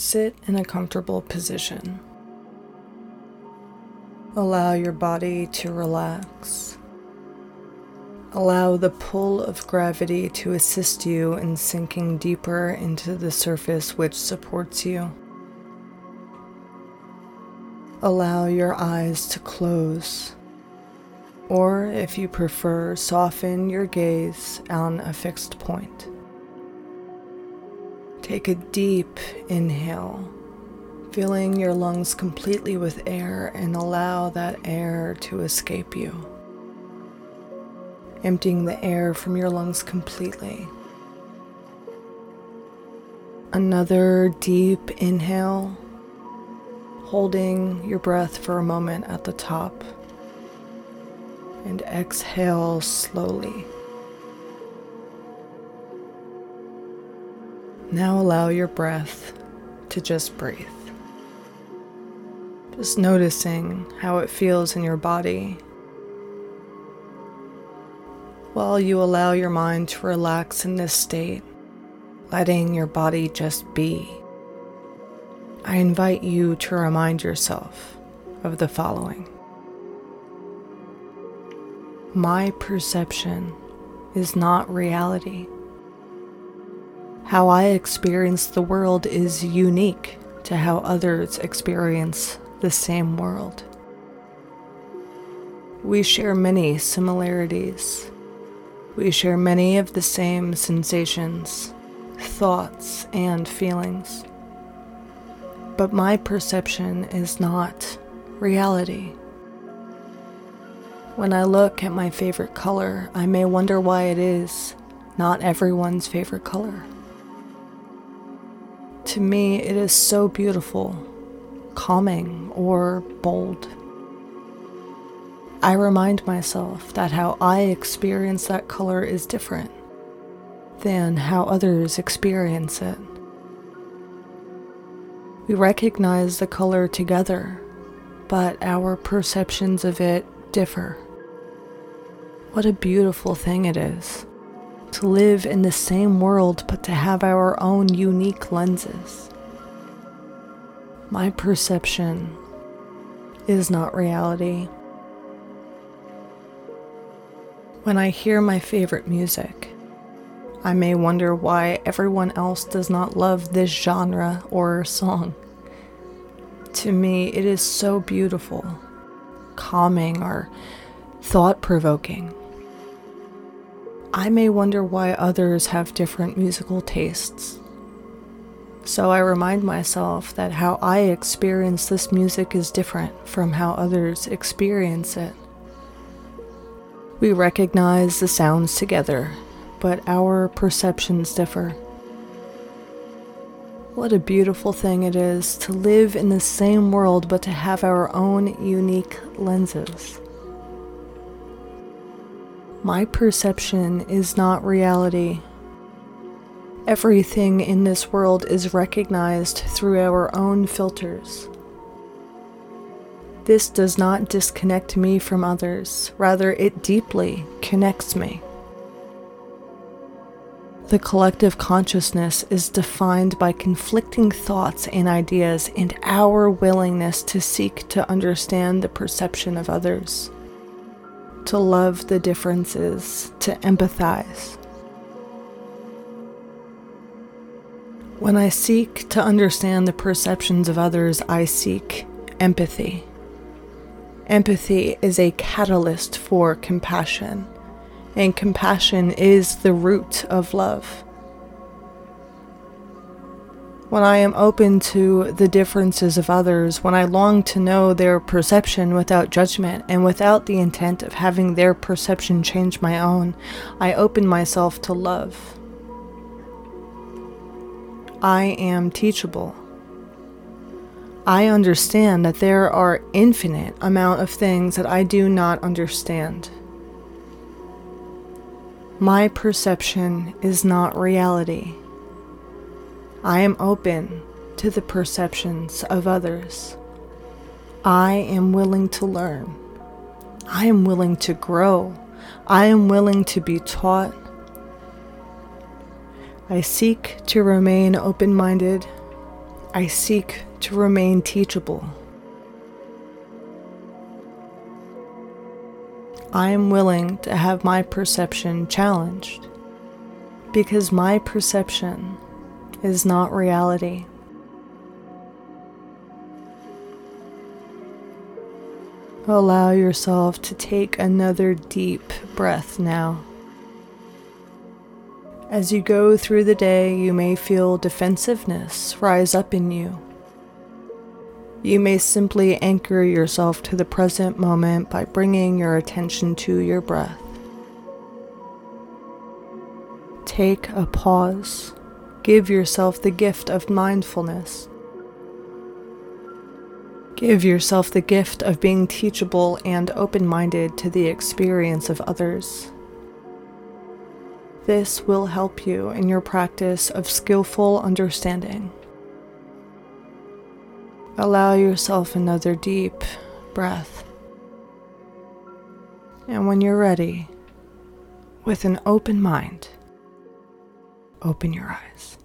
Sit in a comfortable position. Allow your body to relax. Allow the pull of gravity to assist you in sinking deeper into the surface which supports you. Allow your eyes to close, or if you prefer, soften your gaze on a fixed point. Take a deep inhale, filling your lungs completely with air, and allow that air to escape you emptying the air from your lungs completely. Another deep inhale, holding your breath for a moment at the top, and exhale slowly. Now allow your breath to just breathe. Just noticing how it feels in your body while you allow your mind to relax in this state, letting your body just be, I invite you to remind yourself of the following My perception is not reality. How I experience the world is unique to how others experience the same world. We share many similarities we share many of the same sensations, thoughts, and feelings. But my perception is not reality. When I look at my favorite color, I may wonder why it is not everyone's favorite color. To me, it is so beautiful, calming, or bold. I remind myself that how I experience that color is different than how others experience it. We recognize the color together, but our perceptions of it differ. What a beautiful thing it is to live in the same world but to have our own unique lenses. My perception is not reality. When I hear my favorite music, I may wonder why everyone else does not love this genre or song. To me, it is so beautiful, calming, or thought provoking. I may wonder why others have different musical tastes. So I remind myself that how I experience this music is different from how others experience it. We recognize the sounds together, but our perceptions differ. What a beautiful thing it is to live in the same world but to have our own unique lenses. My perception is not reality. Everything in this world is recognized through our own filters. This does not disconnect me from others, rather, it deeply connects me. The collective consciousness is defined by conflicting thoughts and ideas and our willingness to seek to understand the perception of others, to love the differences, to empathize. When I seek to understand the perceptions of others, I seek empathy. Empathy is a catalyst for compassion, and compassion is the root of love. When I am open to the differences of others, when I long to know their perception without judgment and without the intent of having their perception change my own, I open myself to love. I am teachable. I understand that there are infinite amount of things that I do not understand. My perception is not reality. I am open to the perceptions of others. I am willing to learn. I am willing to grow. I am willing to be taught. I seek to remain open minded I seek to remain teachable. I am willing to have my perception challenged because my perception is not reality. Allow yourself to take another deep breath now. As you go through the day, you may feel defensiveness rise up in you. You may simply anchor yourself to the present moment by bringing your attention to your breath. Take a pause. Give yourself the gift of mindfulness. Give yourself the gift of being teachable and open minded to the experience of others. This will help you in your practice of skillful understanding. Allow yourself another deep breath. And when you're ready, with an open mind, open your eyes.